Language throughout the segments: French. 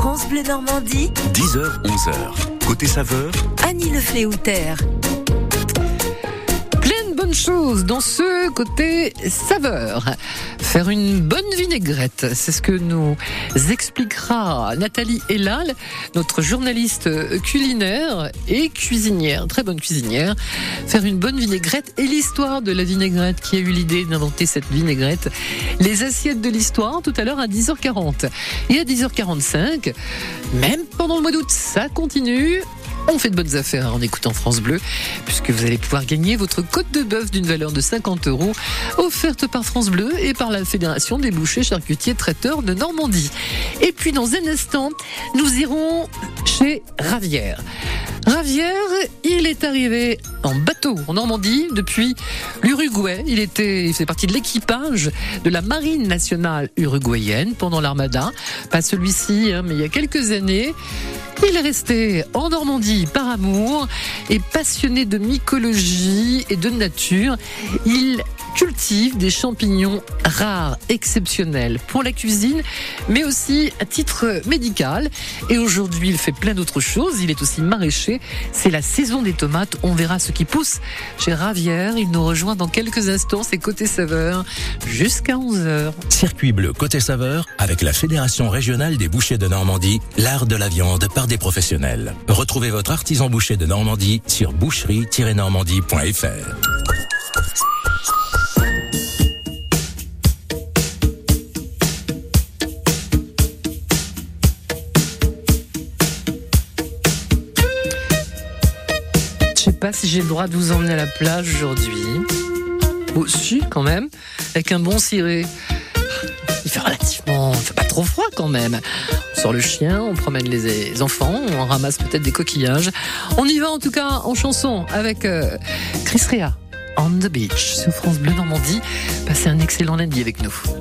France Bleu Normandie, 10h, 11h. Côté saveur, Annie Le Fléoutère. Plein de bonnes choses dans ce côté saveur. Faire une bonne vinaigrette, c'est ce que nous expliquera Nathalie Elal, notre journaliste culinaire et cuisinière, très bonne cuisinière. Faire une bonne vinaigrette et l'histoire de la vinaigrette qui a eu l'idée d'inventer cette vinaigrette? Les assiettes de l'histoire tout à l'heure à 10h40. Et à 10h45, même pendant le mois d'août, ça continue. On fait de bonnes affaires en écoutant France Bleu, puisque vous allez pouvoir gagner votre côte de bœuf d'une valeur de 50 euros, offerte par France Bleu et par la Fédération des bouchers, charcutiers, traiteurs de Normandie. Et puis dans un instant, nous irons chez Ravière. Ravière, il est arrivé en bateau en Normandie depuis l'Uruguay. Il était, il faisait partie de l'équipage de la marine nationale uruguayenne pendant l'armada. Pas celui-ci, hein, mais il y a quelques années. Il est resté en Normandie par amour et passionné de mycologie et de nature. Il cultive des champignons rares, exceptionnels pour la cuisine, mais aussi à titre médical. Et aujourd'hui, il fait plein d'autres choses. Il est aussi maraîcher. C'est la saison des tomates. On verra ce qui pousse chez Ravière. Il nous rejoint dans quelques instants. C'est côté saveur jusqu'à 11h. circuit bleu côté saveur avec la Fédération régionale des bouchers de Normandie, l'art de la viande par des professionnels. Retrouvez votre artisan boucher de Normandie sur boucherie-normandie.fr. si j'ai le droit de vous emmener à la plage aujourd'hui. Oh, si, quand même. Avec un bon ciré. Il fait relativement. Il fait pas trop froid quand même. On sort le chien, on promène les enfants, on ramasse peut-être des coquillages. On y va en tout cas en chanson avec euh, Chris Rea. On the beach sur France Bleu Normandie. Passez un excellent lundi avec nous.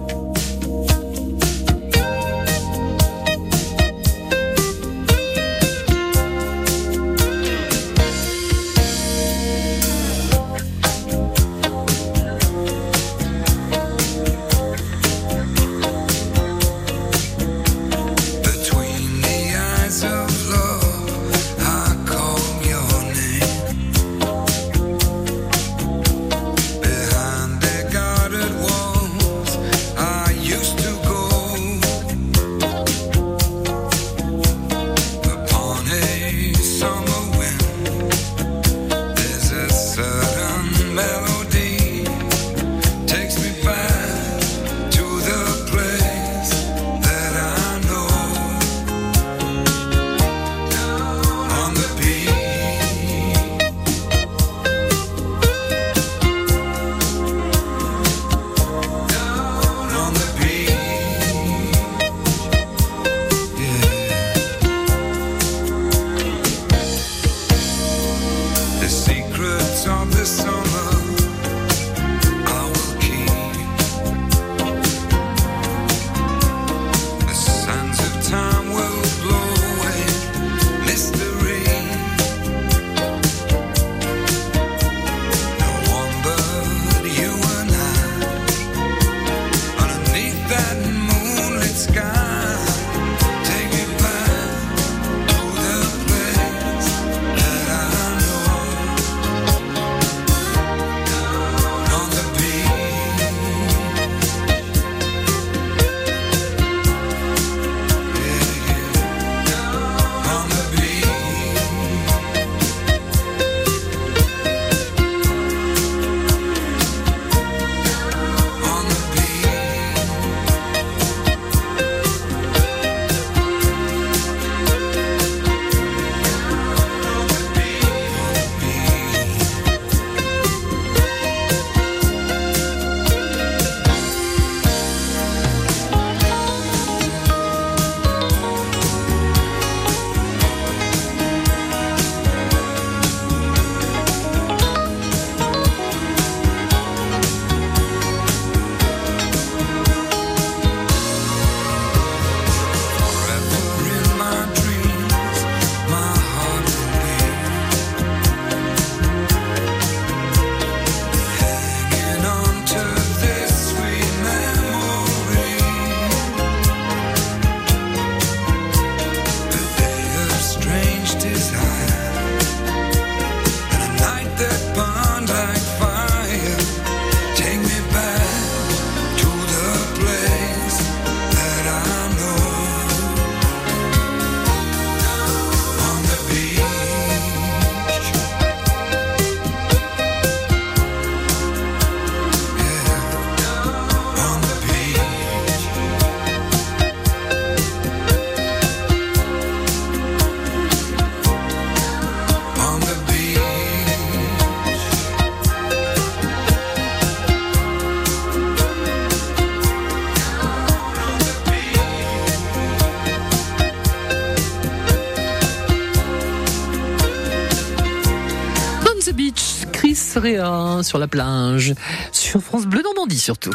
Hein, sur la plage, sur France Bleu Normandie surtout.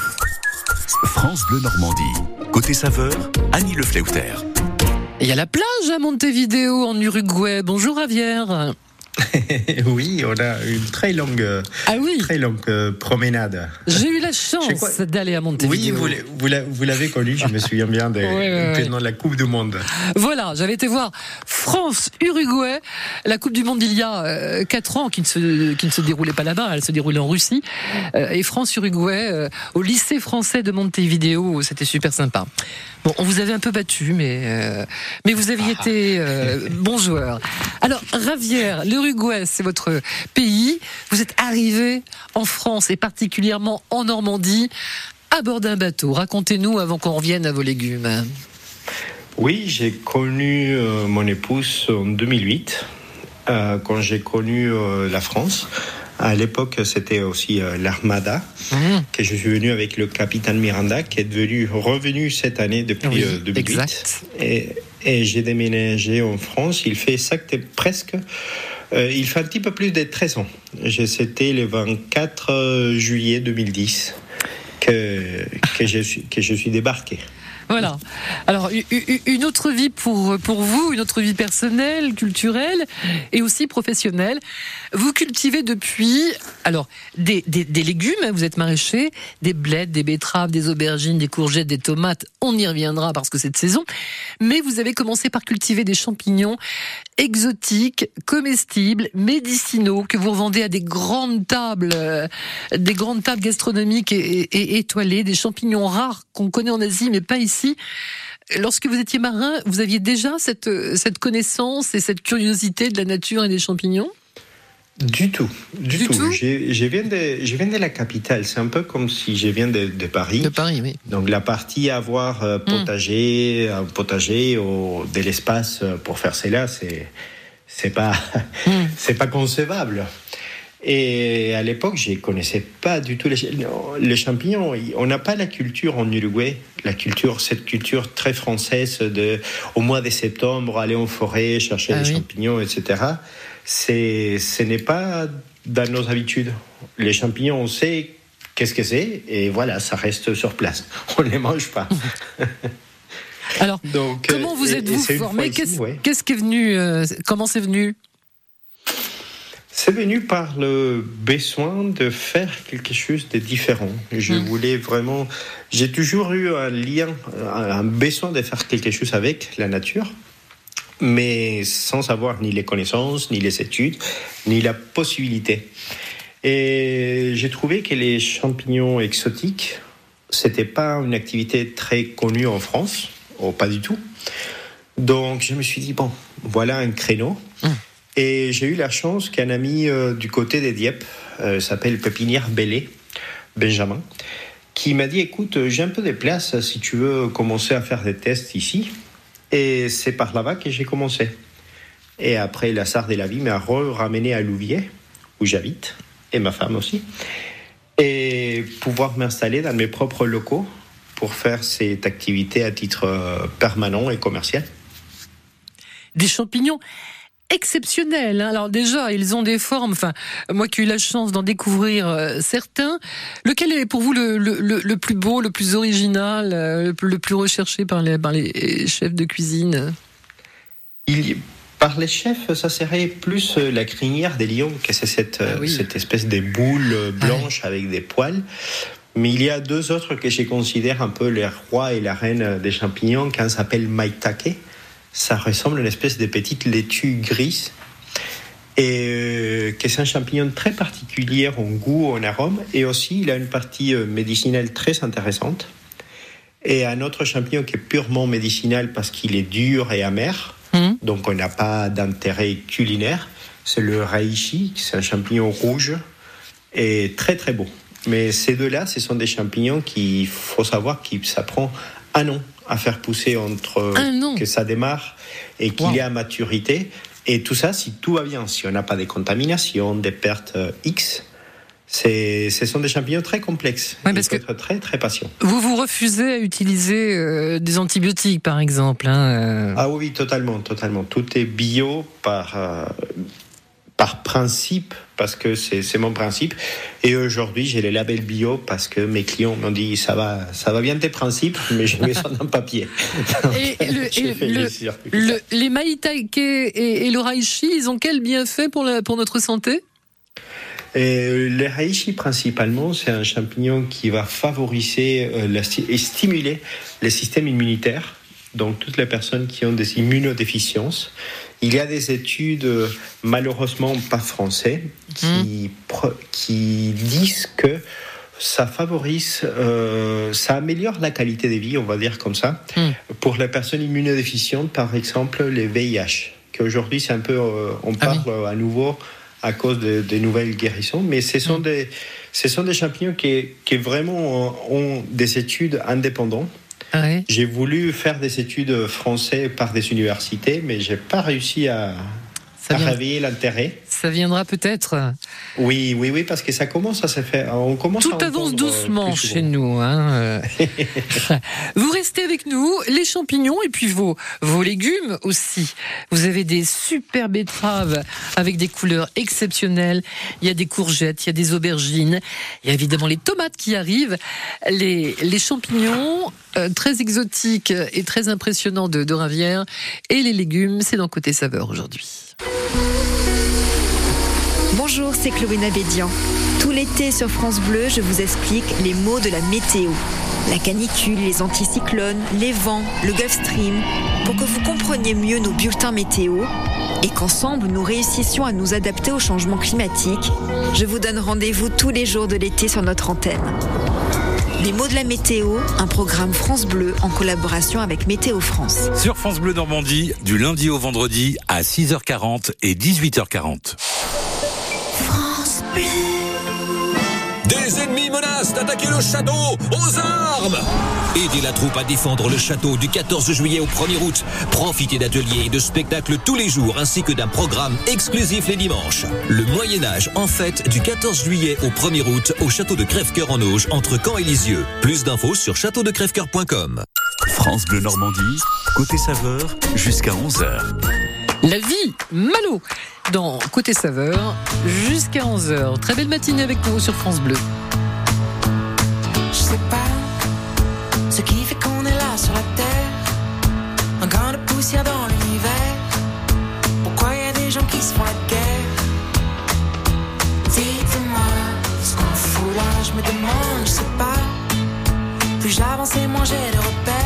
France Bleu Normandie. Côté saveur, Annie Le Fleuter. Il y a la plage à Montevideo en Uruguay. Bonjour Javier. oui, on a une très longue, Ah oui, très longue euh, promenade. j'ai eu chance d'aller à Oui, Montevideo. vous, l'avez- vous l'a- vous l'avez connu, je me souviens bien de, Ouais, ouais, ouais. pendant la Coupe du Monde. Voilà, j'avais été voir France-Uruguay, la Coupe du Monde il y a 4 ans, qui ne, se, qui ne se déroulait pas là-bas, elle se déroulait en Russie. Euh, et France-Uruguay, euh, au lycée français de Montevideo, c'était super sympa. Bon, on vous avait un peu battu, mais, euh, mais vous aviez été euh, bon joueur. Alors, Ravière, l'Uruguay, c'est votre pays. Vous êtes arrivé en France et particulièrement en Normandie à bord d'un bateau. Racontez-nous avant qu'on revienne à vos légumes. Oui, j'ai connu euh, mon épouse en 2008, euh, quand j'ai connu euh, la France. À l'époque, c'était aussi l'Armada, Mmh. que je suis venu avec le capitaine Miranda, qui est devenu, revenu cette année depuis Oui, euh, 2008. exact. Et, et j'ai déménagé en France. Il fait exact, presque. Euh, il fait un petit peu plus de 13 ans. C'était le 24 euh, juillet 2010 que, que, je, que je suis débarqué. Voilà. Alors, une autre vie pour, pour vous, une autre vie personnelle, culturelle et aussi professionnelle. Vous cultivez depuis, alors, des, des, des légumes, hein, vous êtes maraîcher, des blettes, des betteraves, des aubergines, des courgettes, des tomates. On y reviendra parce que c'est de saison. Mais vous avez commencé par cultiver des champignons exotiques, comestibles, médicinaux que vous revendez à des grandes tables, euh, des grandes tables gastronomiques et étoilées, des champignons rares qu'on connaît en Asie mais pas ici. Lorsque vous étiez marin, vous aviez déjà cette, euh, cette connaissance et cette curiosité de la nature et des champignons? Du tout, du, Du tout. Je viens de, je viens de la capitale. C'est un peu comme si je viens de, de Paris. De Paris, oui. Donc la partie avoir euh, potager, un potager ou de l'espace euh, pour faire cela, c'est c'est pas Mm. c'est pas concevable. Et à l'époque, je connaissais pas du tout les, non, les champignons. On n'a pas la culture en Uruguay, la culture, cette culture très française de au mois de septembre aller en forêt chercher Ah des oui. champignons, etc. C'est ce n'est pas dans nos habitudes. Les champignons, on sait qu'est-ce que c'est et voilà, ça reste sur place. On ne les mange pas. Alors, Donc, comment euh, vous êtes-vous formé? ici, Qu'est-ce ouais. qu'est-ce qui est venu euh, Comment c'est venu? C'est venu par le besoin de faire quelque chose de différent. Je Mm. voulais vraiment. J'ai toujours eu un lien, un besoin de faire quelque chose avec la nature, mais sans avoir ni les connaissances, ni les études, ni la possibilité. Et j'ai trouvé que les champignons exotiques, c'était pas une activité très connue en France, ou pas du tout. Donc je me suis dit bon, voilà un créneau. Et j'ai eu la chance qu'un ami euh, du côté des Dieppe, euh, s'appelle Pépinière Bellé, Benjamin, qui m'a dit écoute, j'ai un peu de place si tu veux commencer à faire des tests ici. Et c'est par là-bas que j'ai commencé. Et après, la SAR de la vie m'a ramené à Louviers, où j'habite, et ma femme aussi. Et pouvoir m'installer dans mes propres locaux pour faire cette activité à titre euh, permanent et commercial. Des champignons exceptionnels. hein. Alors déjà, ils ont des formes. Enfin, moi qui ai eu la chance d'en découvrir euh, certains, lequel est pour vous le, le- le- le plus beau, le plus original, euh, le plus, le plus recherché par les, par les chefs de cuisine? Il, par les chefs, ça serait plus euh, la crinière des lions, que c'est cette, euh, Ah oui. cette espèce de boule euh, blanche avec des poils. Mais il y a deux autres que je considère un peu les rois et la reine euh, des champignons, qu'un s'appelle maitake. Ça ressemble à une espèce de petite laitue grise. Et euh, que c'est un champignon très particulier en goût, en arôme. Et aussi, il a une partie euh, médicinale très intéressante. Et un autre champignon qui est purement médicinal parce qu'il est dur et amer. Mhm. Donc on n'a pas d'intérêt culinaire. C'est le reishi, c'est un champignon rouge et très très beau. Mais ces deux-là, ce sont des champignons qu'il faut savoir que ça prend un an à faire pousser entre an que ça démarre et qu'il Wow. est à maturité. Et tout ça, si tout va bien, si on n'a pas de contamination, des pertes euh, X, ce sont des champignons très complexes. Ouais, Il faut que- être très très patient. Vous vous refusez à utiliser euh, des antibiotiques, par exemple. hein, euh. Ah oui, totalement, totalement. Tout est bio par, euh, par principe, parce que c'est mon principe. Et aujourd'hui, j'ai les labels bio parce que mes clients m'ont dit ça va, ça va bien tes principes, mais je mets ça dans le papier. Et le- et les circuits. Le- les maïtaike et, et le reishi, ils ont quel bienfait pour, la- pour notre santé? Et le reishi principalement, c'est un champignon qui va favoriser euh, et stimuler le système immunitaire. Donc toutes les personnes qui ont des immunodéficiences. Il y a des études, malheureusement pas français, qui, qui disent que ça favorise, euh, ça améliore la qualité de vie, on va dire comme ça, Mm. pour les personnes immunodéficientes, par exemple les VIH, qu'aujourd'hui c'est un peu, euh, on Ah oui. parle à nouveau à cause de- des nouvelles guérisons, mais ce sont, des, ce sont des champignons qui, qui vraiment ont des études indépendantes. J'ai voulu faire des études françaises par des universités, mais j'ai pas réussi à, Ça, à vient- réveiller l'intérêt. ça viendra peut-être. Oui, oui, oui, parce que ça commence à se faire. On commence Tout à avance euh, doucement chez nous. hein, euh. vous restez avec nous, les champignons et puis vos, vos légumes aussi. Vous avez des super betteraves avec des couleurs exceptionnelles. Il y a des courgettes, il y a des aubergines. Il y a évidemment les tomates qui arrivent. Les, les champignons euh, très exotiques et très impressionnants de, de Ravière. Et les légumes, c'est dans Côté Saveur aujourd'hui. Bonjour, c'est Chloé Nabédian. Tout l'été sur France Bleu, je vous explique les mots de la météo. La canicule, les anticyclones, les vents, le Gulf Stream, pour que vous compreniez mieux nos bulletins météo et qu'ensemble nous réussissions à nous adapter au changement climatique. Je vous donne rendez-vous tous les jours de l'été sur notre antenne. Les mots de la météo, un programme France Bleu en collaboration avec Météo France. Sur France Bleu Normandie, du lundi au vendredi à 6h40 et 18h40. Des ennemis d'attaquer le château Aux armes Aidez la troupe à défendre le château du 14 juillet au 1er août. Profitez d'ateliers et de spectacles tous les jours ainsi que d'un programme exclusif les dimanches. Le Moyen-Âge en fête du 14 juillet au 1er août au château de Crèvecoeur en Auge entre Caen et Lisieux. Plus d'infos sur châteaudecrèvecoeur.com. France Bleu Normandie, côté saveur, jusqu'à 11h. La vie, Malo, dans Côté Saveur, jusqu'à 11h. Très belle matinée avec nous sur France Bleu. Je sais pas ce qui fait qu'on est là sur la terre. Un grain de poussière dans l'univers. Pourquoi y a des gens qui se font la guerre? Dites-moi ce qu'on fout là, je me demande, je sais pas. Plus j'avance et moins j'ai de repères.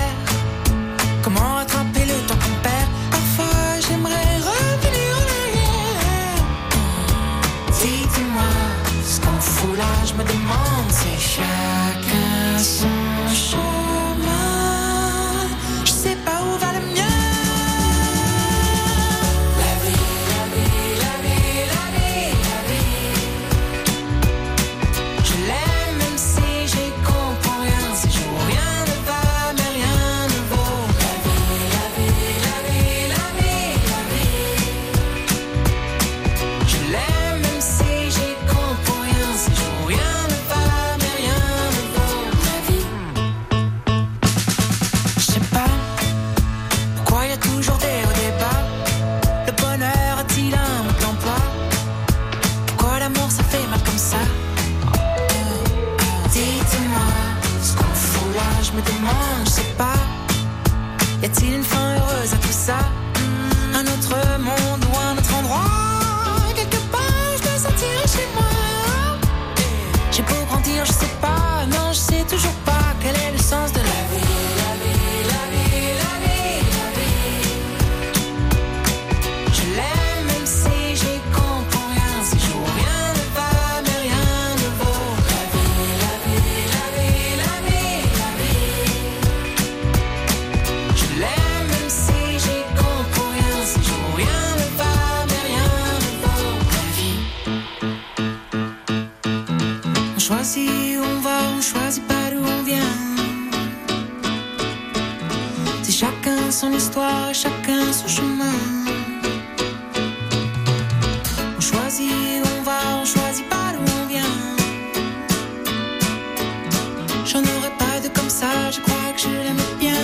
Je crois que je l'aime bien.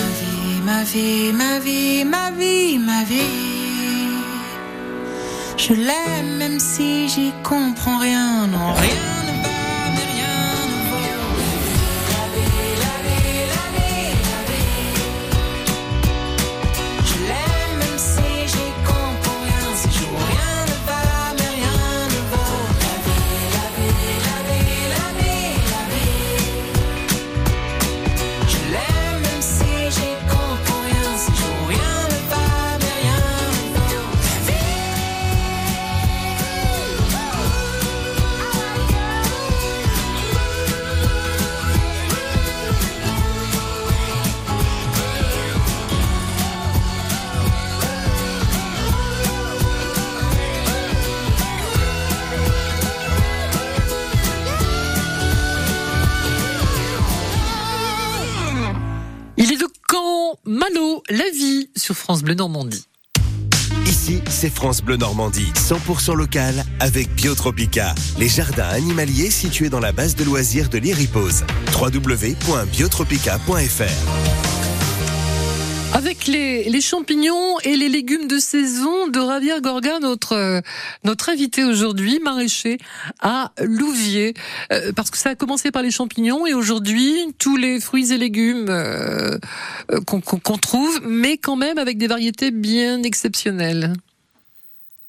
Ma vie, ma vie, ma vie, ma vie, ma vie. Je l'aime même si j'y comprends rien. Non, rien la vie sur France Bleu Normandie. Ici, c'est France Bleu Normandie, 100% local avec Biotropica, les jardins animaliers situés dans la base de loisirs de l'Iripose. www.biotropica.fr Avec les, les champignons et les légumes de saison de Javier Gorga, notre, euh, notre invité aujourd'hui, maraîcher à Louviers. Euh, parce que ça a commencé par les champignons et aujourd'hui, tous les fruits et légumes euh, euh, qu'on qu'on- qu'on trouve, mais quand même avec des variétés bien exceptionnelles.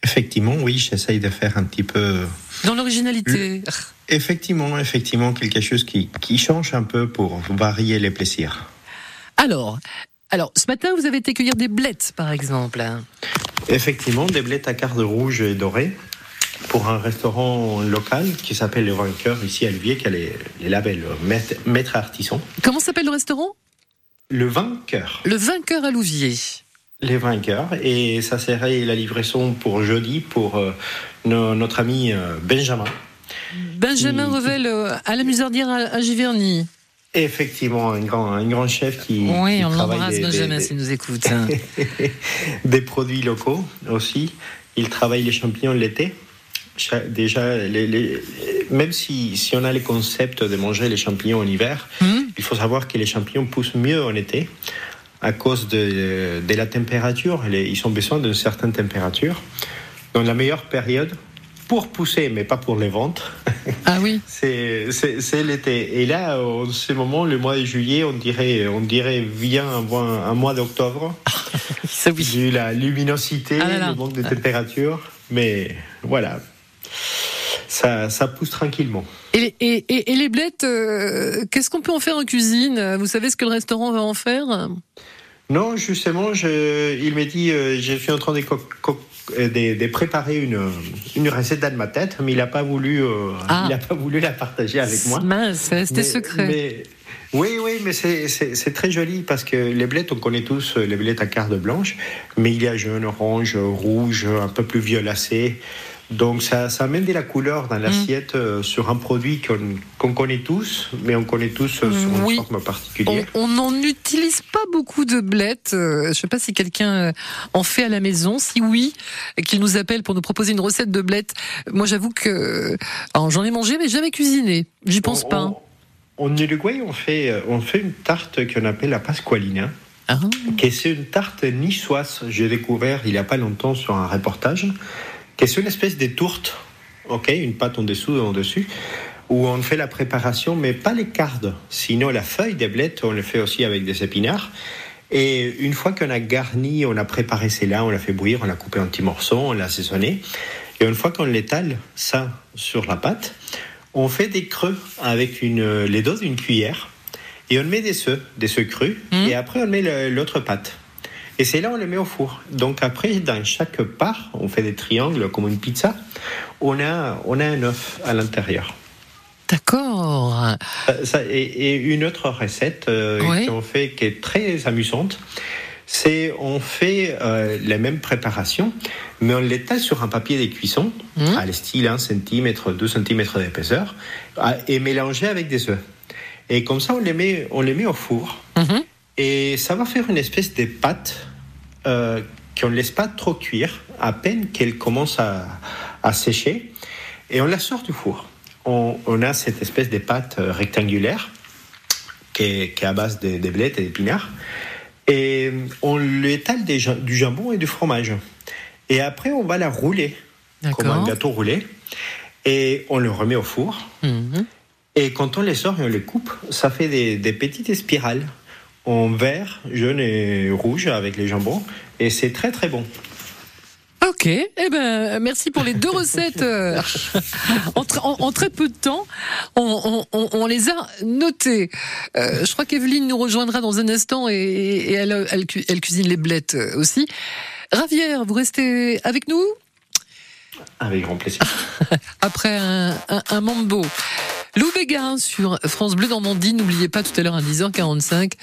Effectivement, oui, j'essaye de faire un petit peu. Dans l'originalité. Effectivement, effectivement, quelque chose qui, qui change un peu pour varier les plaisirs. Alors, alors, ce matin, vous avez été cueillir des blettes, par exemple. Effectivement, des blettes à cartes rouges et dorées pour un restaurant local qui s'appelle Le Vainqueur ici à Louviers, qui a les, les labels maître, maître artisan. Comment s'appelle le restaurant? Le Vainqueur. Le Vainqueur à Louviers. Les vainqueurs. Et ça serait la livraison pour jeudi pour euh, no- notre ami euh, Benjamin. Benjamin Qui- Revel euh, à la Musardière à, à Giverny. Effectivement, un grand, un grand chef qui. Oui, qui on l'embrasse, Benjamin, s'il nous écoute. hein. des produits locaux aussi. Il travaille les champignons l'été. Déjà, les- les- même si, si on a les concepts de manger les champignons en hiver, Hmm il faut savoir que les champignons poussent mieux en été à cause de, de la température. Ils ont besoin d'une certaine température. Donc la meilleure période pour pousser, mais pas pour les ventes, Ah oui. c'est l'été. Et là, en ce moment, le mois de juillet, on dirait, on dirait bien un, mois- un mois d'octobre. Ça oui. Vu la luminosité, Ah là là. le manque de température. Mais voilà, ça, ça pousse tranquillement. Et, les- et, et, et les blettes, euh, qu'est-ce qu'on peut en faire en cuisine? Vous savez ce que le restaurant va en faire? Non, justement, je, il m'a dit, euh, je suis en train de, euh, de- de préparer une, une recette dans ma tête, mais il n'a pas voulu, euh, Ah. il a pas voulu la partager avec moi. Mince, Mais- secret. mais- oui, oui, mais c'est- très joli parce que les blettes, on connaît tous les blettes à carte blanche, mais il y a jaune, orange, rouge, un peu plus violacé. Donc ça, ça amène de la couleur Mm. dans l'assiette euh, sur un produit qu'on connaît tous, mais on connaît tous euh, sur une Oui. forme particulière. on n'en utilise pas beaucoup de blettes. Euh, Je ne sais pas si quelqu'un en fait à la maison. Si oui, qu'il nous appelle pour nous proposer une recette de blettes. Moi, j'avoue que j'en ai mangé, mais jamais cuisiné. J'y pense On- pas. on- En Uruguay, on fait, on fait une tarte qu'on appelle la pasqualina, Ah. qui c'est une tarte niçoise. J'ai découvert il n'y a pas longtemps sur un reportage, qui c'est une espèce de tourte, ok, une pâte en dessous et en dessus, où on fait la préparation, mais pas les cardes. Sinon, la feuille des blettes, on le fait aussi avec des épinards. Et une fois qu'on a garni, on a préparé cela, on l'a fait bouillir, on l'a coupé en petits morceaux, on l'a assaisonné. Et une fois qu'on l'étale, ça, sur la pâte, on fait des creux avec une, les dos d'une cuillère et on met des œufs, des œufs crus, et après on met l'autre pâte. Et c'est là on les met au four. Donc après, dans chaque part, on fait des triangles comme une pizza, on a, on a un œuf à l'intérieur. D'accord. Et, et une autre recette euh, qu'on fait qui est très amusante, c'est on fait euh, la même préparation, mais on l'étale sur un papier de cuisson, Mhm. à le style 1 cm, 2 cm d'épaisseur, et mélangé avec des œufs. Et comme ça, on les met, on les met au four. Mhm. Et ça va faire une espèce de pâte euh, qu'on ne laisse pas trop cuire, à peine qu'elle commence à, à sécher. Et on la sort du four. On, on a cette espèce de pâte euh, rectangulaire qui est, qui est à base de, de blettes et d'épinards. Et on l'étale des du jambon et du fromage. Et après, on va la rouler comme un gâteau roulé, et on le remet au four. Mhm. Et quand on les sort et on les coupe, ça fait des, des petites spirales en vert, jaune et rouge avec les jambons. Et c'est très très bon. Ok, eh ben merci pour les deux recettes euh, en, tr- en- en très peu de temps. On, on- on- on les a notées. Euh, je crois qu'Evelyne nous rejoindra dans un instant et, et elle, elle cuisine les blettes euh, aussi. Ravière, vous restez avec nous? Avec grand plaisir. après un, un, un mambo. Lou Béga sur France Bleu Normandie. N'oubliez pas tout à l'heure à 10h45,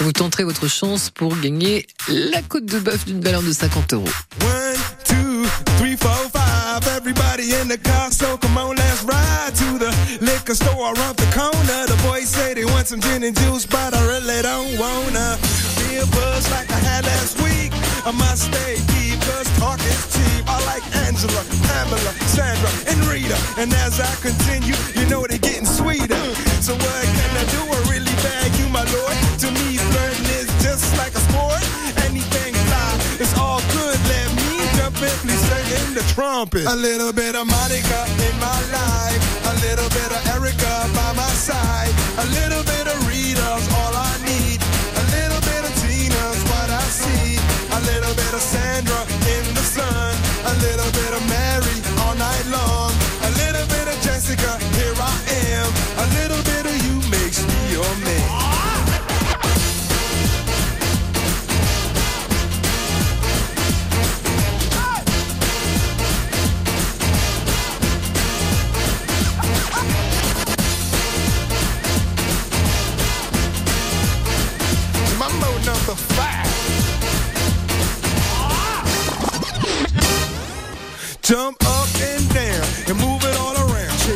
vous tenterez votre chance pour gagner la côte de bœuf d'une valeur de 50 euros. One, two, three, four, five. Everybody in the car, so come on, let's ride to the liquor store around the corner. The boys say they want some gin and juice, but I really don't wanna be a buzz like I had last week. I must stay deep, cause talk is cheap. Angela, Pamela, Sandra, and Rita. And as I continue, you know they're getting sweeter. So what can I do? I really bag you, my lord. To me, flirting is just like a sport. Anything fly, it's all good. Let me jump in, please in the trumpet. A little bit of Monica in my life. A little bit of Erica by my side. A little bit of Rita's Nigga, here I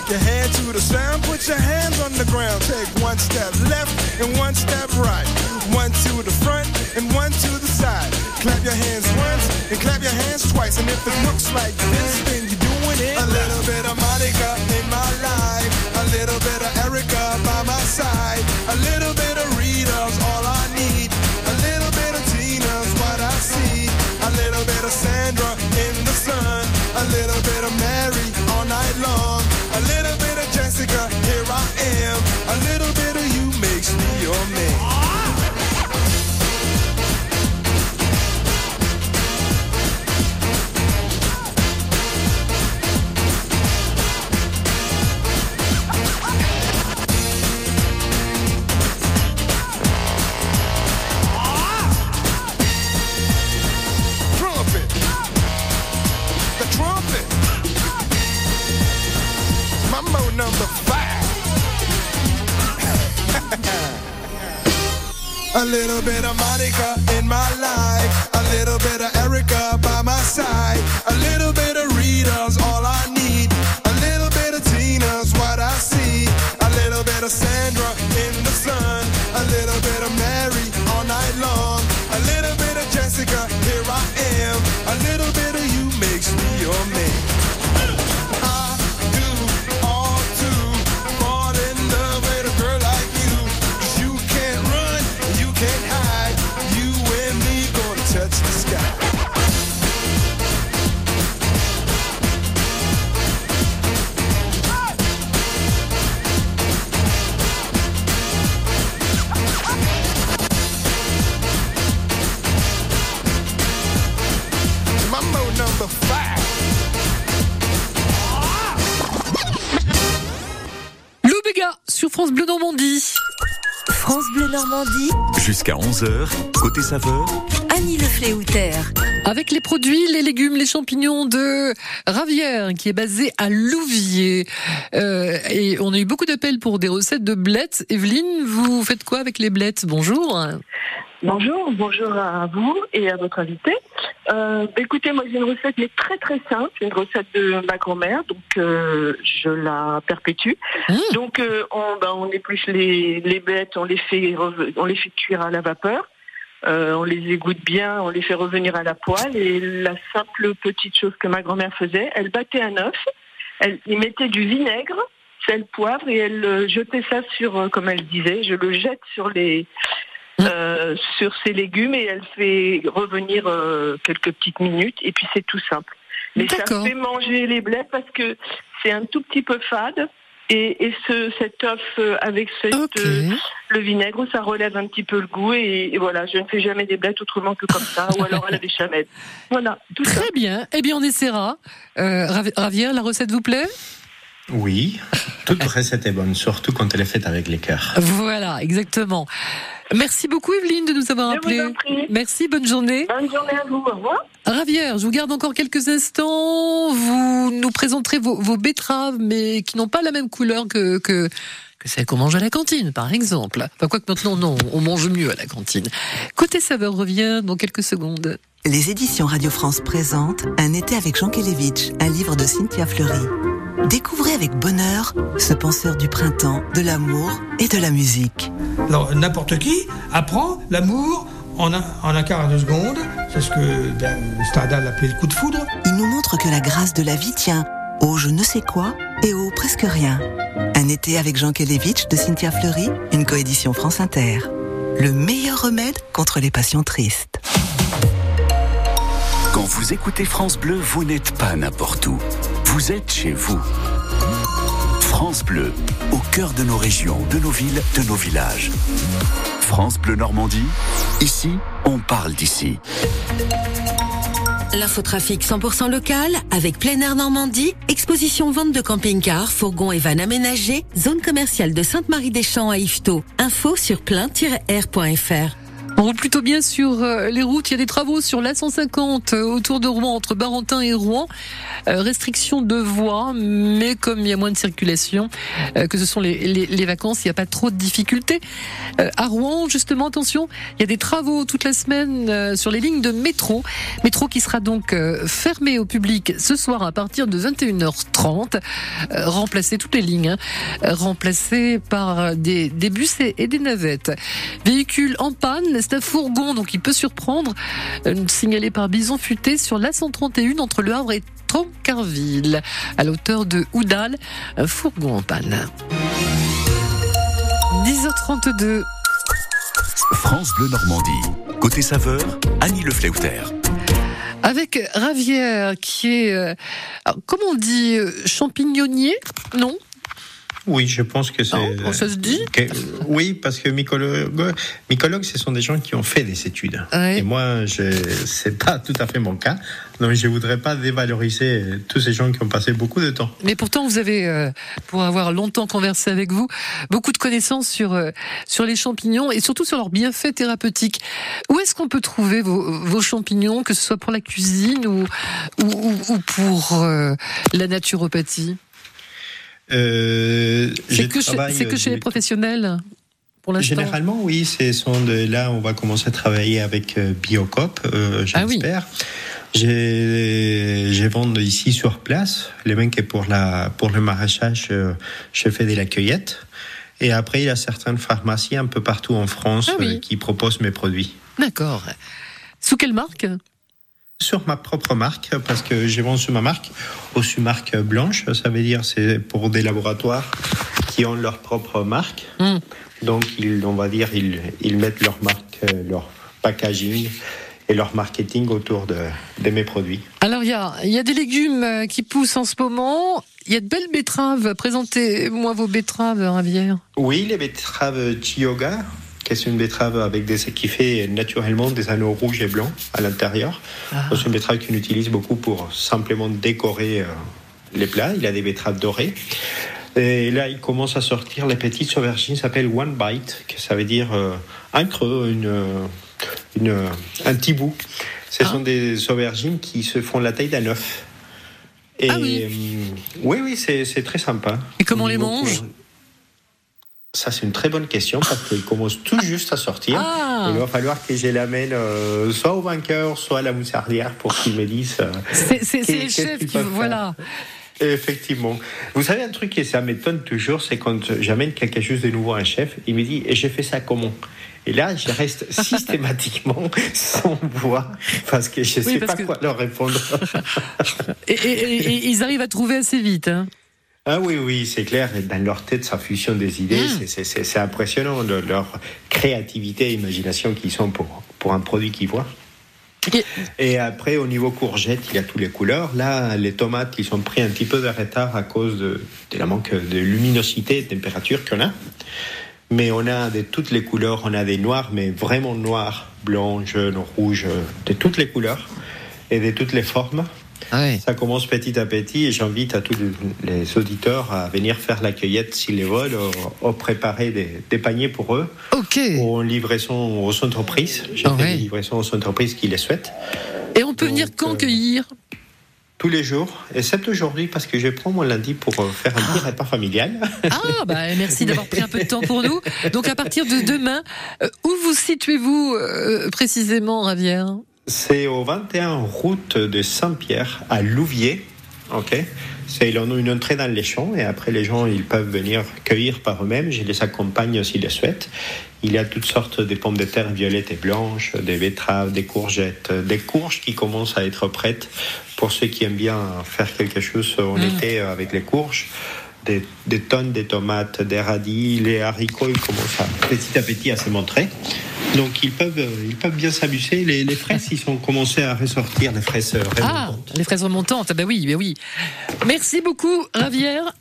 Shake your head to the sound, put your hands on the ground. Take one step left and one step right. One to the front and one to the side. Clap your hands once and clap your hands twice. And if it looks like this, then Jusqu'à 11h, côté saveur, Annie Le Fléauter. Avec les produits, les légumes, les champignons de Ravière, qui est basé à Louviers. Euh, et on a eu beaucoup d'appels pour des recettes de blettes. Evelyne, vous faites quoi avec les blettes? Bonjour. Bonjour, bonjour à vous et à votre invité. Euh, bah, écoutez, moi j'ai une recette mais très très simple, une recette de ma grand-mère, donc euh, je la perpétue. Donc euh, on, bah, on épluche les, les bêtes, on les fait on les fait cuire à la vapeur, euh, on les égoutte bien, on les fait revenir à la poêle et la simple petite chose que ma grand-mère faisait, elle battait un œuf, elle y mettait du vinaigre, sel, poivre et elle euh, jetait ça sur, euh, comme elle disait, je le jette sur les euh, sur ses légumes et elle fait revenir euh, quelques petites minutes et puis c'est tout simple. Mais ça fait manger les blés parce que c'est un tout petit peu fade. Et, et ce, cet œuf euh, avec cette, euh, le vinaigre, ça relève un petit peu le goût. Et, et voilà, je ne fais jamais des blettes autrement que comme ça, ou alors à la béchamel. Voilà, tout Très ça. bien. Eh bien, on essaiera. Euh, Rav- Ravière, la recette vous plaît? Oui, toute recette est bonne, surtout quand elle est faite avec les cœurs. Voilà, exactement. Merci beaucoup Evelyne de nous avoir Je vous appelés. en prie. Merci, bonne journée. Bonne journée à vous, au revoir. Ravière, je vous garde encore quelques instants. Vous nous présenterez vos, vos betteraves, mais qui n'ont pas la même couleur que, que, que celles qu'on mange à la cantine, par exemple. Enfin, quoi que maintenant, non, on mange mieux à la cantine. Côté saveur revient dans quelques secondes. Les éditions Radio France présentent Un été avec Jean Kelevitch, un livre de Cynthia Fleury. Découvrez avec bonheur ce penseur du printemps, de l'amour et de la musique. Alors, n'importe qui apprend l'amour en un, en un quart à deux secondes. C'est ce que ben, Stendhal appelait le coup de foudre. Il nous montre que la grâce de la vie tient au je ne sais quoi et au presque rien. Un été avec Jean Kelevitch de Cynthia Fleury, une coédition France Inter. Le meilleur remède contre les passions tristes. Quand vous écoutez France Bleu, vous n'êtes pas n'importe où. Vous êtes chez vous. France Bleu, au cœur de nos régions, de nos villes, de nos villages. France Bleu Normandie, ici, on parle d'ici. L'infotrafic 100% local avec plein air Normandie, exposition vente de camping-cars, fourgons et vannes aménagés, zone commerciale de Sainte-Marie-des-Champs à Yvetot. Info sur plein-air.fr. On roule plutôt bien sur euh, les routes. Il y a des travaux sur l'A150 euh, autour de Rouen, entre Barentin et Rouen. Euh, restriction de voies, mais comme il y a moins de circulation, que ce sont les, les- vacances, il n'y a pas trop de difficultés. À Rouen, justement, attention, il y a des travaux toute la semaine sur les lignes de métro. Métro qui sera donc fermé au public ce soir à partir de 21h30. Euh, remplacer toutes les lignes, hein, remplacées par des, des bus et, et des navettes. Véhicule en panne, c'est un fourgon, donc il peut surprendre, euh, signalé par Bison Futé sur l'A131 entre Le Havre et Troncarville, à l'auteur de Oudal, un fourgon en panne. 10h32. France Bleu Normandie. Côté saveur, Annie Le Fleuter. Avec Ravière, qui est, euh, comment on dit, euh, champignonnier? Non? Oui, je pense que c'est. Oh, ça se dit que- Oui, parce que mycologues, mycologues, ce sont des gens qui ont fait des études. Et moi, je c'est pas tout à fait mon cas. Donc, je voudrais pas dévaloriser tous ces gens qui ont passé beaucoup de temps. Mais pourtant, vous avez, euh, pour avoir longtemps conversé avec vous, beaucoup de connaissances sur euh, sur les champignons et surtout sur leurs bienfaits thérapeutiques. Où est-ce qu'on peut trouver vos, vos champignons, que ce soit pour la cuisine ou ou, ou- ou pour euh, la naturopathie? Euh, C'est que, chez- travaille, que chez euh, les professionnels, pour l'instant. Généralement, oui, sont de là on va commencer à travailler avec euh, Biocop, euh, Ah j'espère. J'ai, j'ai vendu ici sur place. Les mecs qui pour la pour le maraîchage, euh, je fais de la cueillette. Et après, il y a certaines pharmacies un peu partout en France Ah oui. euh, qui proposent mes produits. D'accord. Sous quelle marque? Sur ma propre marque, parce que j'ai vendu ma marque, au sur marque blanche, ça veut dire c'est pour des laboratoires qui ont leur propre marque. Hmm. Donc, ils, on va dire, ils, ils mettent leur marque, euh, leur packaging et leur marketing autour de, de mes produits. Alors, il y a, y a des légumes euh, qui poussent en ce moment. Il y a de belles betteraves. Présentez-moi vos betteraves, Ravière. Oui, les betteraves Chiyoga, qui est une betterave avec des, qui fait naturellement des anneaux rouges et blancs à l'intérieur. C'est une betterave qu'on utilise beaucoup pour simplement décorer euh, les plats. Il a des betteraves dorées. Et là, il commence à sortir les petites aubergines, s'appelle One Bite, que ça veut dire euh, un creux, une, euh, une, un petit bout. Ce sont des aubergines qui se font la taille d'un œuf. Et, euh, oui, oui, c'est c'est très sympa. Et comment on les mange? Ça, c'est une très bonne question parce qu'ils commencent tout juste à sortir. Ah. Il va falloir que je l'amène euh, soit au vainqueur, soit à la moussardière pour qu'ils me disent. euh, C'est chefs qu'ils qui. Voilà. Effectivement. Vous savez, un truc qui ça m'étonne toujours, c'est quand j'amène quelque chose de nouveau à un chef, il me dit Et j'ai fait ça comment? Et là, je reste systématiquement sans voix parce que je ne Oui, sais pas que- quoi leur répondre. Et, et- et- et ils arrivent à trouver assez vite. hein. Ah oui, oui, c'est clair. Dans leur tête, ça fusionne des idées. Mm. C'est- c'est- C'est c'est impressionnant, le- leur créativité et imagination qu'ils ont pour, pour un produit qu'ils voient. Et après, au niveau courgette, il y a toutes les couleurs. Là, les tomates, ils sont pris un petit peu de retard à cause de, de la manque de luminosité et de température qu'on a. Mais on a de toutes les couleurs. On a des noirs, mais vraiment noirs, blancs, jaunes, rouges, de toutes les couleurs et de toutes les formes. Ça commence petit à petit et j'invite à tous les auditeurs à venir faire la cueillette s'ils les veulent, ou, ou préparer des, des paniers pour eux. Ou en livraison aux entreprises. J'ai Ah fait ouais. des livraisons aux entreprises qui les souhaitent. Et on peut venir quand cueillir? Tous les jours, except aujourd'hui parce que je prends mon lundi pour euh, faire un petit repas familial. Ah, bah merci d'avoir pris un peu de temps pour nous. Donc à partir de demain, euh, où vous situez-vous euh, précisément, Ravière C'est au 21 route de Saint-Pierre à Louviers. Ok. C'est ils ont une entrée dans les champs et après les gens ils peuvent venir cueillir par eux-mêmes. Je les accompagne s'ils le souhaitent. Il y a toutes sortes de pommes de terre violettes et blanches, des betteraves, des courgettes, des courges qui commencent à être prêtes pour ceux qui aiment bien faire quelque chose en Mm. été avec les courges. Des, des tonnes de tomates, des radis, les haricots, ils commencent à, petit à petit à se montrer. Donc ils peuvent, ils peuvent bien s'amuser. Les, les fraises, ils sont commencés à ressortir, les fraises euh, Ah, les fraises remontantes, ah bah oui, bah oui. Merci beaucoup, Ravière.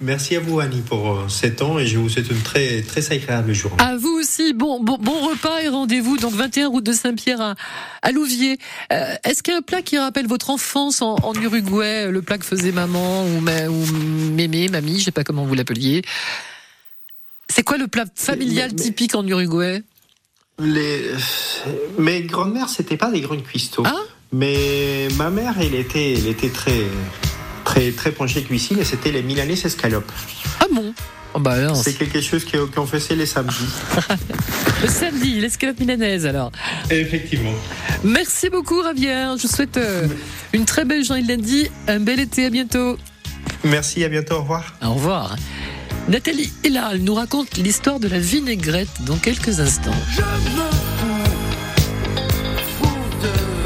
Merci à vous Annie pour euh, ces temps et je vous souhaite une très, très agréable journée. À vous aussi, bon, bon, bon repas et rendez-vous donc 21 route de Saint-Pierre à, à Louviers. Euh, Est-ce qu'il y a un plat qui rappelle votre enfance en, en Uruguay, le plat que faisait maman ou, ma- ou mémé, mamie, je sais pas comment vous l'appeliez. C'est quoi le plat familial typique en Uruguay? Les... Mes grandes-mères, c'était pas des grandes cuistots. Ah? Mais ma mère, elle était, elle était très, très, très penchée cuisine et c'était les milanaises escalopes. Ah bon? Oh bah C'est quelque chose que- qu'on faisait les samedis. Le samedi, l'escalope milanaise alors. Effectivement. Merci beaucoup Ravière, je vous souhaite euh, une très belle journée de lundi, un bel été, à bientôt. Merci, à bientôt, au revoir. Au revoir. Nathalie Hilal nous raconte l'histoire de la vinaigrette dans quelques instants. Vous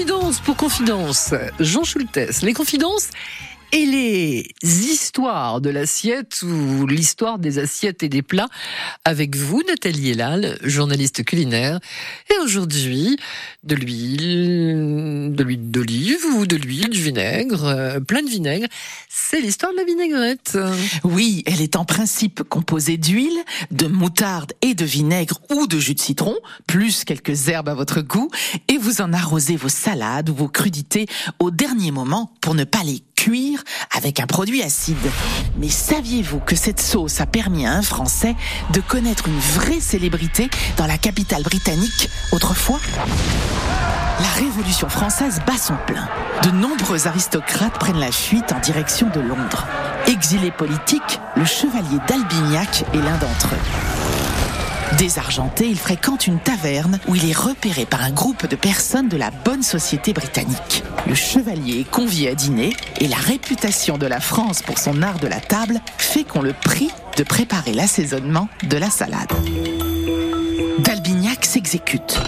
Confidence pour confidence. Jean Schultes, les confidences et les histoires de l'assiette ou l'histoire des assiettes et des plats avec vous, Nathalie Elal, journaliste culinaire. Et aujourd'hui, de l'huile, de l'huile d'olive ou de l'huile, du vinaigre, euh, plein de vinaigre. C'est l'histoire de la vinaigrette. Oui, elle est en principe composée d'huile, de moutarde et de vinaigre ou de jus de citron, plus quelques herbes à votre goût, et vous en arrosez vos salades ou vos crudités au dernier moment pour ne pas les cuire avec un produit acide. Mais saviez-vous que cette sauce a permis à un Français de connaître une vraie célébrité dans la capitale britannique autrefois? La Révolution française bat son plein. De nombreux aristocrates prennent la fuite en direction de Londres. Exilé politique, le chevalier d'Albignac est l'un d'entre eux. Désargenté, il fréquente une taverne où il est repéré par un groupe de personnes de la bonne société britannique. Le chevalier est convié à dîner et la réputation de la France pour son art de la table fait qu'on le prie de préparer l'assaisonnement de la salade. D'Albignac s'exécute.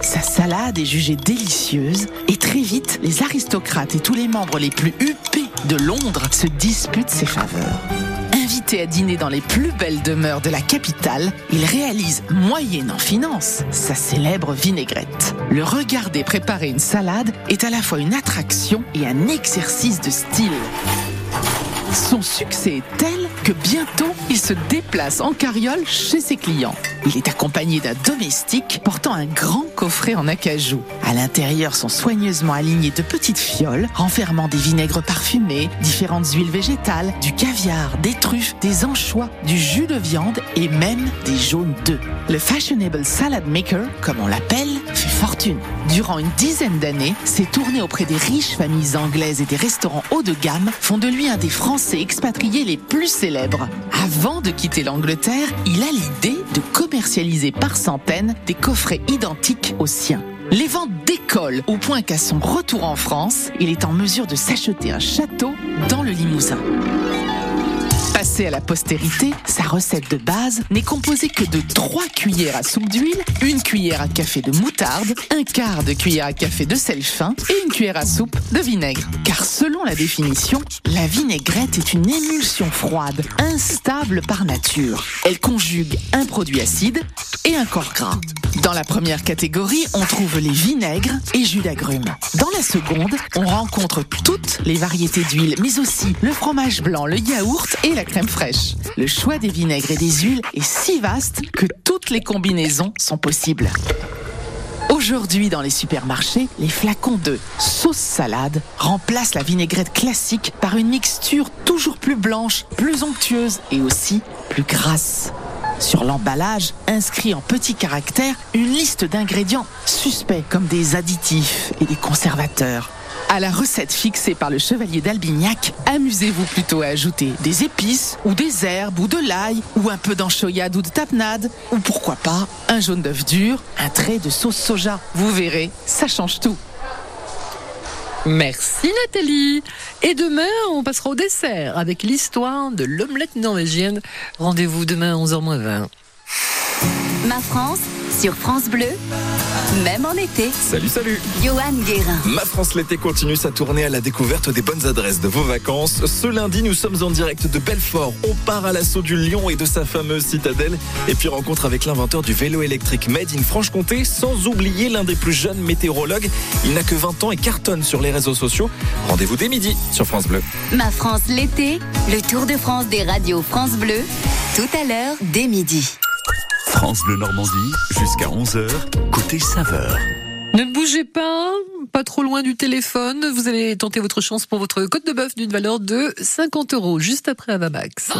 Sa salade est jugée délicieuse et très vite, les aristocrates et tous les membres les plus huppés de Londres se disputent ses faveurs. À dîner dans les plus belles demeures de la capitale, il réalise, moyennant finance, sa célèbre vinaigrette. Le regarder préparer une salade est à la fois une attraction et un exercice de style. Son succès est tel que bientôt il se déplace en carriole chez ses clients. Il est accompagné d'un domestique portant un grand coffret en acajou. À l'intérieur sont soigneusement alignées de petites fioles renfermant des vinaigres parfumés, différentes huiles végétales, du caviar, des truffes, des anchois, du jus de viande et même des jaunes d'œufs. Le fashionable salad maker, comme on l'appelle, fait fortune. Durant une dizaine d'années, ses tournées auprès des riches familles anglaises et des restaurants haut de gamme font de lui un des expatriés les plus célèbres. Avant de quitter l'Angleterre, il a l'idée de commercialiser par centaines des coffrets identiques aux siens. Les ventes décollent au point qu'à son retour en France, il est en mesure de s'acheter un château dans le Limousin. À la postérité, sa recette de base n'est composée que de 3 cuillères à soupe d'huile, une cuillère à café de moutarde, un quart de cuillère à café de sel fin et une cuillère à soupe de vinaigre. Car selon la définition, la vinaigrette est une émulsion froide, instable par nature. Elle conjugue un produit acide et un corps gras. Dans la première catégorie, on trouve les vinaigres et jus d'agrumes. Dans la seconde, on rencontre toutes les variétés d'huile, mais aussi le fromage blanc, le yaourt et la crème Le choix des vinaigres et des huiles est si vaste que toutes les combinaisons sont possibles. Aujourd'hui, dans les supermarchés, les flacons de sauce salade remplacent la vinaigrette classique par une mixture toujours plus blanche, plus onctueuse et aussi plus grasse. Sur l'emballage, inscrit en petits caractères, une liste d'ingrédients suspects comme des additifs et des conservateurs. À la recette fixée par le chevalier d'Albignac, amusez-vous plutôt à ajouter des épices ou des herbes ou de l'ail ou un peu d'anchoyade ou de tapenade ou pourquoi pas un jaune d'œuf dur, un trait de sauce soja. Vous verrez, ça change tout. Merci Nathalie. Et demain, on passera au dessert avec l'histoire de l'omelette norvégienne. Rendez-vous demain à 11h20. Ma France sur France Bleu, même en été. Salut, salut Johan Guérin. Ma France l'été continue sa tournée à la découverte des bonnes adresses de vos vacances. Ce lundi, nous sommes en direct de Belfort. On part à l'assaut du Lion et de sa fameuse citadelle. Et puis rencontre avec l'inventeur du vélo électrique Made in Franche-Comté, sans oublier l'un des plus jeunes météorologues. Il n'a que 20 ans et cartonne sur les réseaux sociaux. Rendez-vous dès midi sur France Bleu. Ma France l'été, le Tour de France des radios France Bleu, tout à l'heure dès midi. France Bleu Normandie, jusqu'à 11h, côté saveur. Ne bougez pas, pas trop loin du téléphone. Vous allez tenter votre chance pour votre côte de bœuf d'une valeur de 50 euros, juste après Avamax.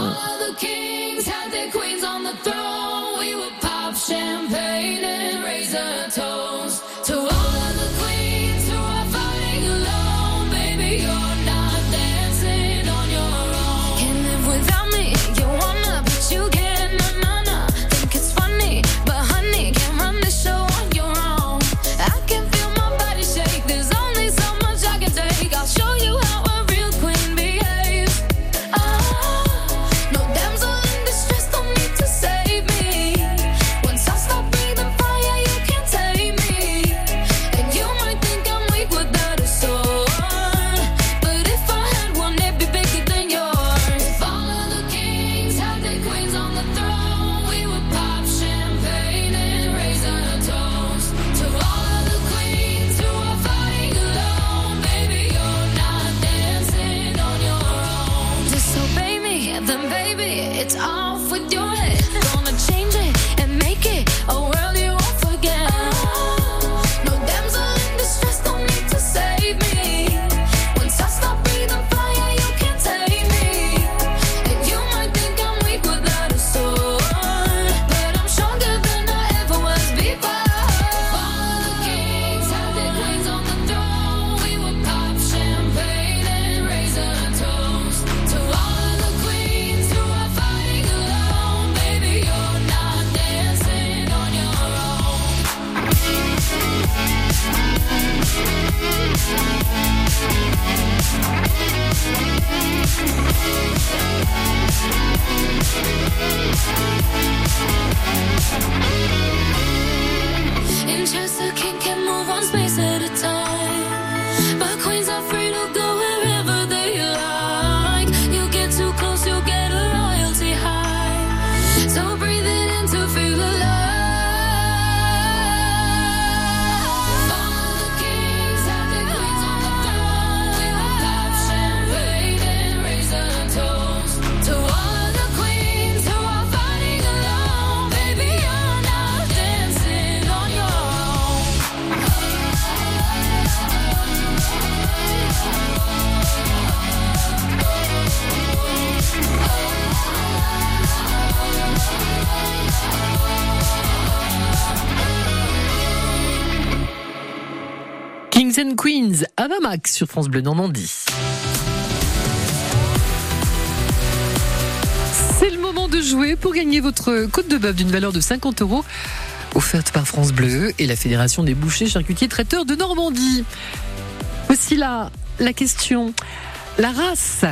Kings and Queens, Avamax sur France Bleu Normandie. C'est le moment de jouer pour gagner votre côte de bœuf d'une valeur de 50 euros offerte par France Bleu et la Fédération des bouchers, charcutiers, traiteurs de Normandie. Voici là la question. La race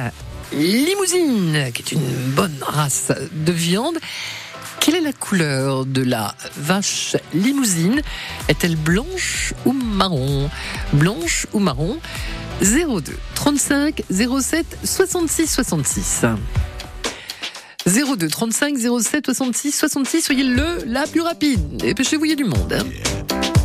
limousine, qui est une bonne race de viande, quelle est la couleur de la vache limousine? Est-elle blanche ou marron? Blanche ou marron? 02 35 07 66 66. 02 35 07 66 66, soyez le la plus rapide. Dépêchez-vous, il y a du monde. hein.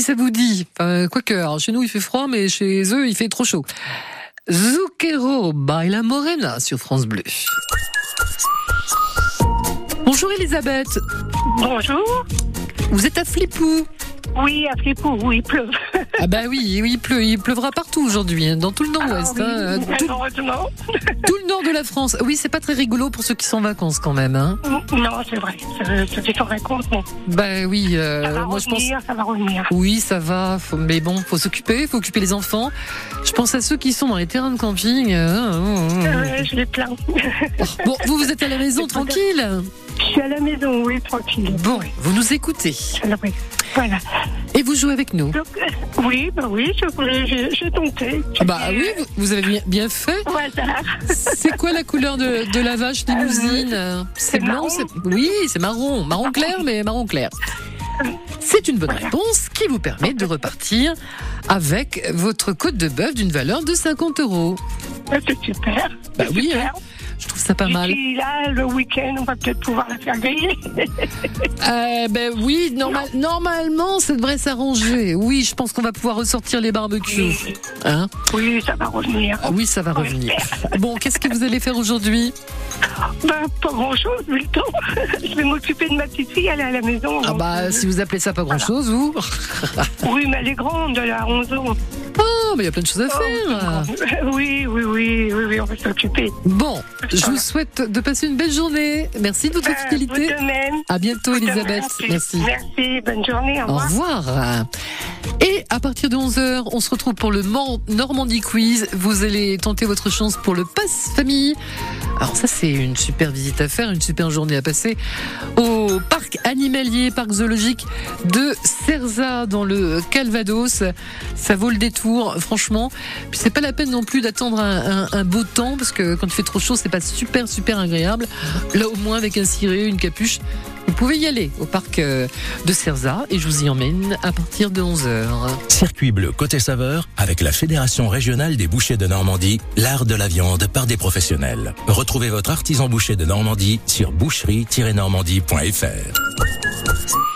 Si ça vous dit. Enfin, quoique, alors, chez nous il fait froid, mais chez eux il fait trop chaud. Zucchero Baila Morena sur France Bleu. Bonjour Elisabeth. Bonjour. Vous êtes à Flipou. Oui, à Flipou, oui, il pleut. Ah bah oui, oui, il pleut, il pleuvra partout aujourd'hui, hein, dans tout le nord-ouest. Ah hein, tout, le nord de la France. Oui, c'est pas très rigolo pour ceux qui sont en vacances quand même. Hein. Non, c'est vrai. C'est compte, mais Bah oui, euh, ça va moi je pense. revenir, ça va revenir. Oui, ça va, faut- mais bon, faut s'occuper, faut occuper les enfants. Je pense à ceux qui sont dans les terrains de camping. euh, je les plains. Bon, vous, vous êtes à la maison tranquille Je suis à la maison, oui, tranquille. Bon, vous nous écoutez. Voilà. Et vous jouez avec nous Donc, euh, oui, bah oui, je- j'ai tenté. Ah Bah oui, vous, vous avez bien, fait. Au hasard. C'est quoi la couleur de, de la vache limousine C'est blanc Oui, c'est marron. Marron clair, mais marron clair. C'est une bonne réponse qui vous permet de repartir avec votre côte de bœuf d'une valeur de 50 euros. C'est super. Bah oui, super. hein. Je trouve ça pas Et mal. puis là, le week-end, on va peut-être pouvoir la faire griller. Euh, ben oui, normal, normalement, ça devrait s'arranger. Oui, je pense qu'on va pouvoir ressortir les barbecues. Hein oui, ça va revenir. Ah oui, ça va revenir. Bon, qu'est-ce que vous allez faire aujourd'hui? Ben, pas grand-chose, vu le temps. je vais m'occuper de ma petite fille, elle est à la maison. Ah bah, euh, si vous appelez ça pas grand-chose, vous Oui, mais elle est grande, elle a 11 ans. Oh, mais il y a plein de choses à faire. Oui, oui, oui, oui, oui, on va s'occuper. Bon, je vous souhaite de passer une belle journée. Merci de votre Ben, fidélité. vous de même. À bientôt, Vous Elisabeth. Merci. Merci, bonne journée, au Au revoir. Et à partir de 11h, on se retrouve pour le Normandie Quiz. Vous allez tenter votre chance pour le Pass Famille. Alors ça, c'est une super visite à faire, une super journée à passer au parc animalier, parc zoologique de Cerza dans le Calvados. Ça vaut le détour, franchement. Puis c'est pas la peine non plus d'attendre un, un- un beau temps parce que quand il fait trop chaud, c'est pas super super agréable. Là au moins avec un ciré, une capuche, vous pouvez y aller au parc euh, de Cerza et je vous y emmène à partir de 11h. Circuit bleu côté saveur avec la Fédération régionale des bouchers de Normandie, l'art de la viande par des professionnels. Retrouvez votre artisan boucher de Normandie sur boucherie-normandie.fr.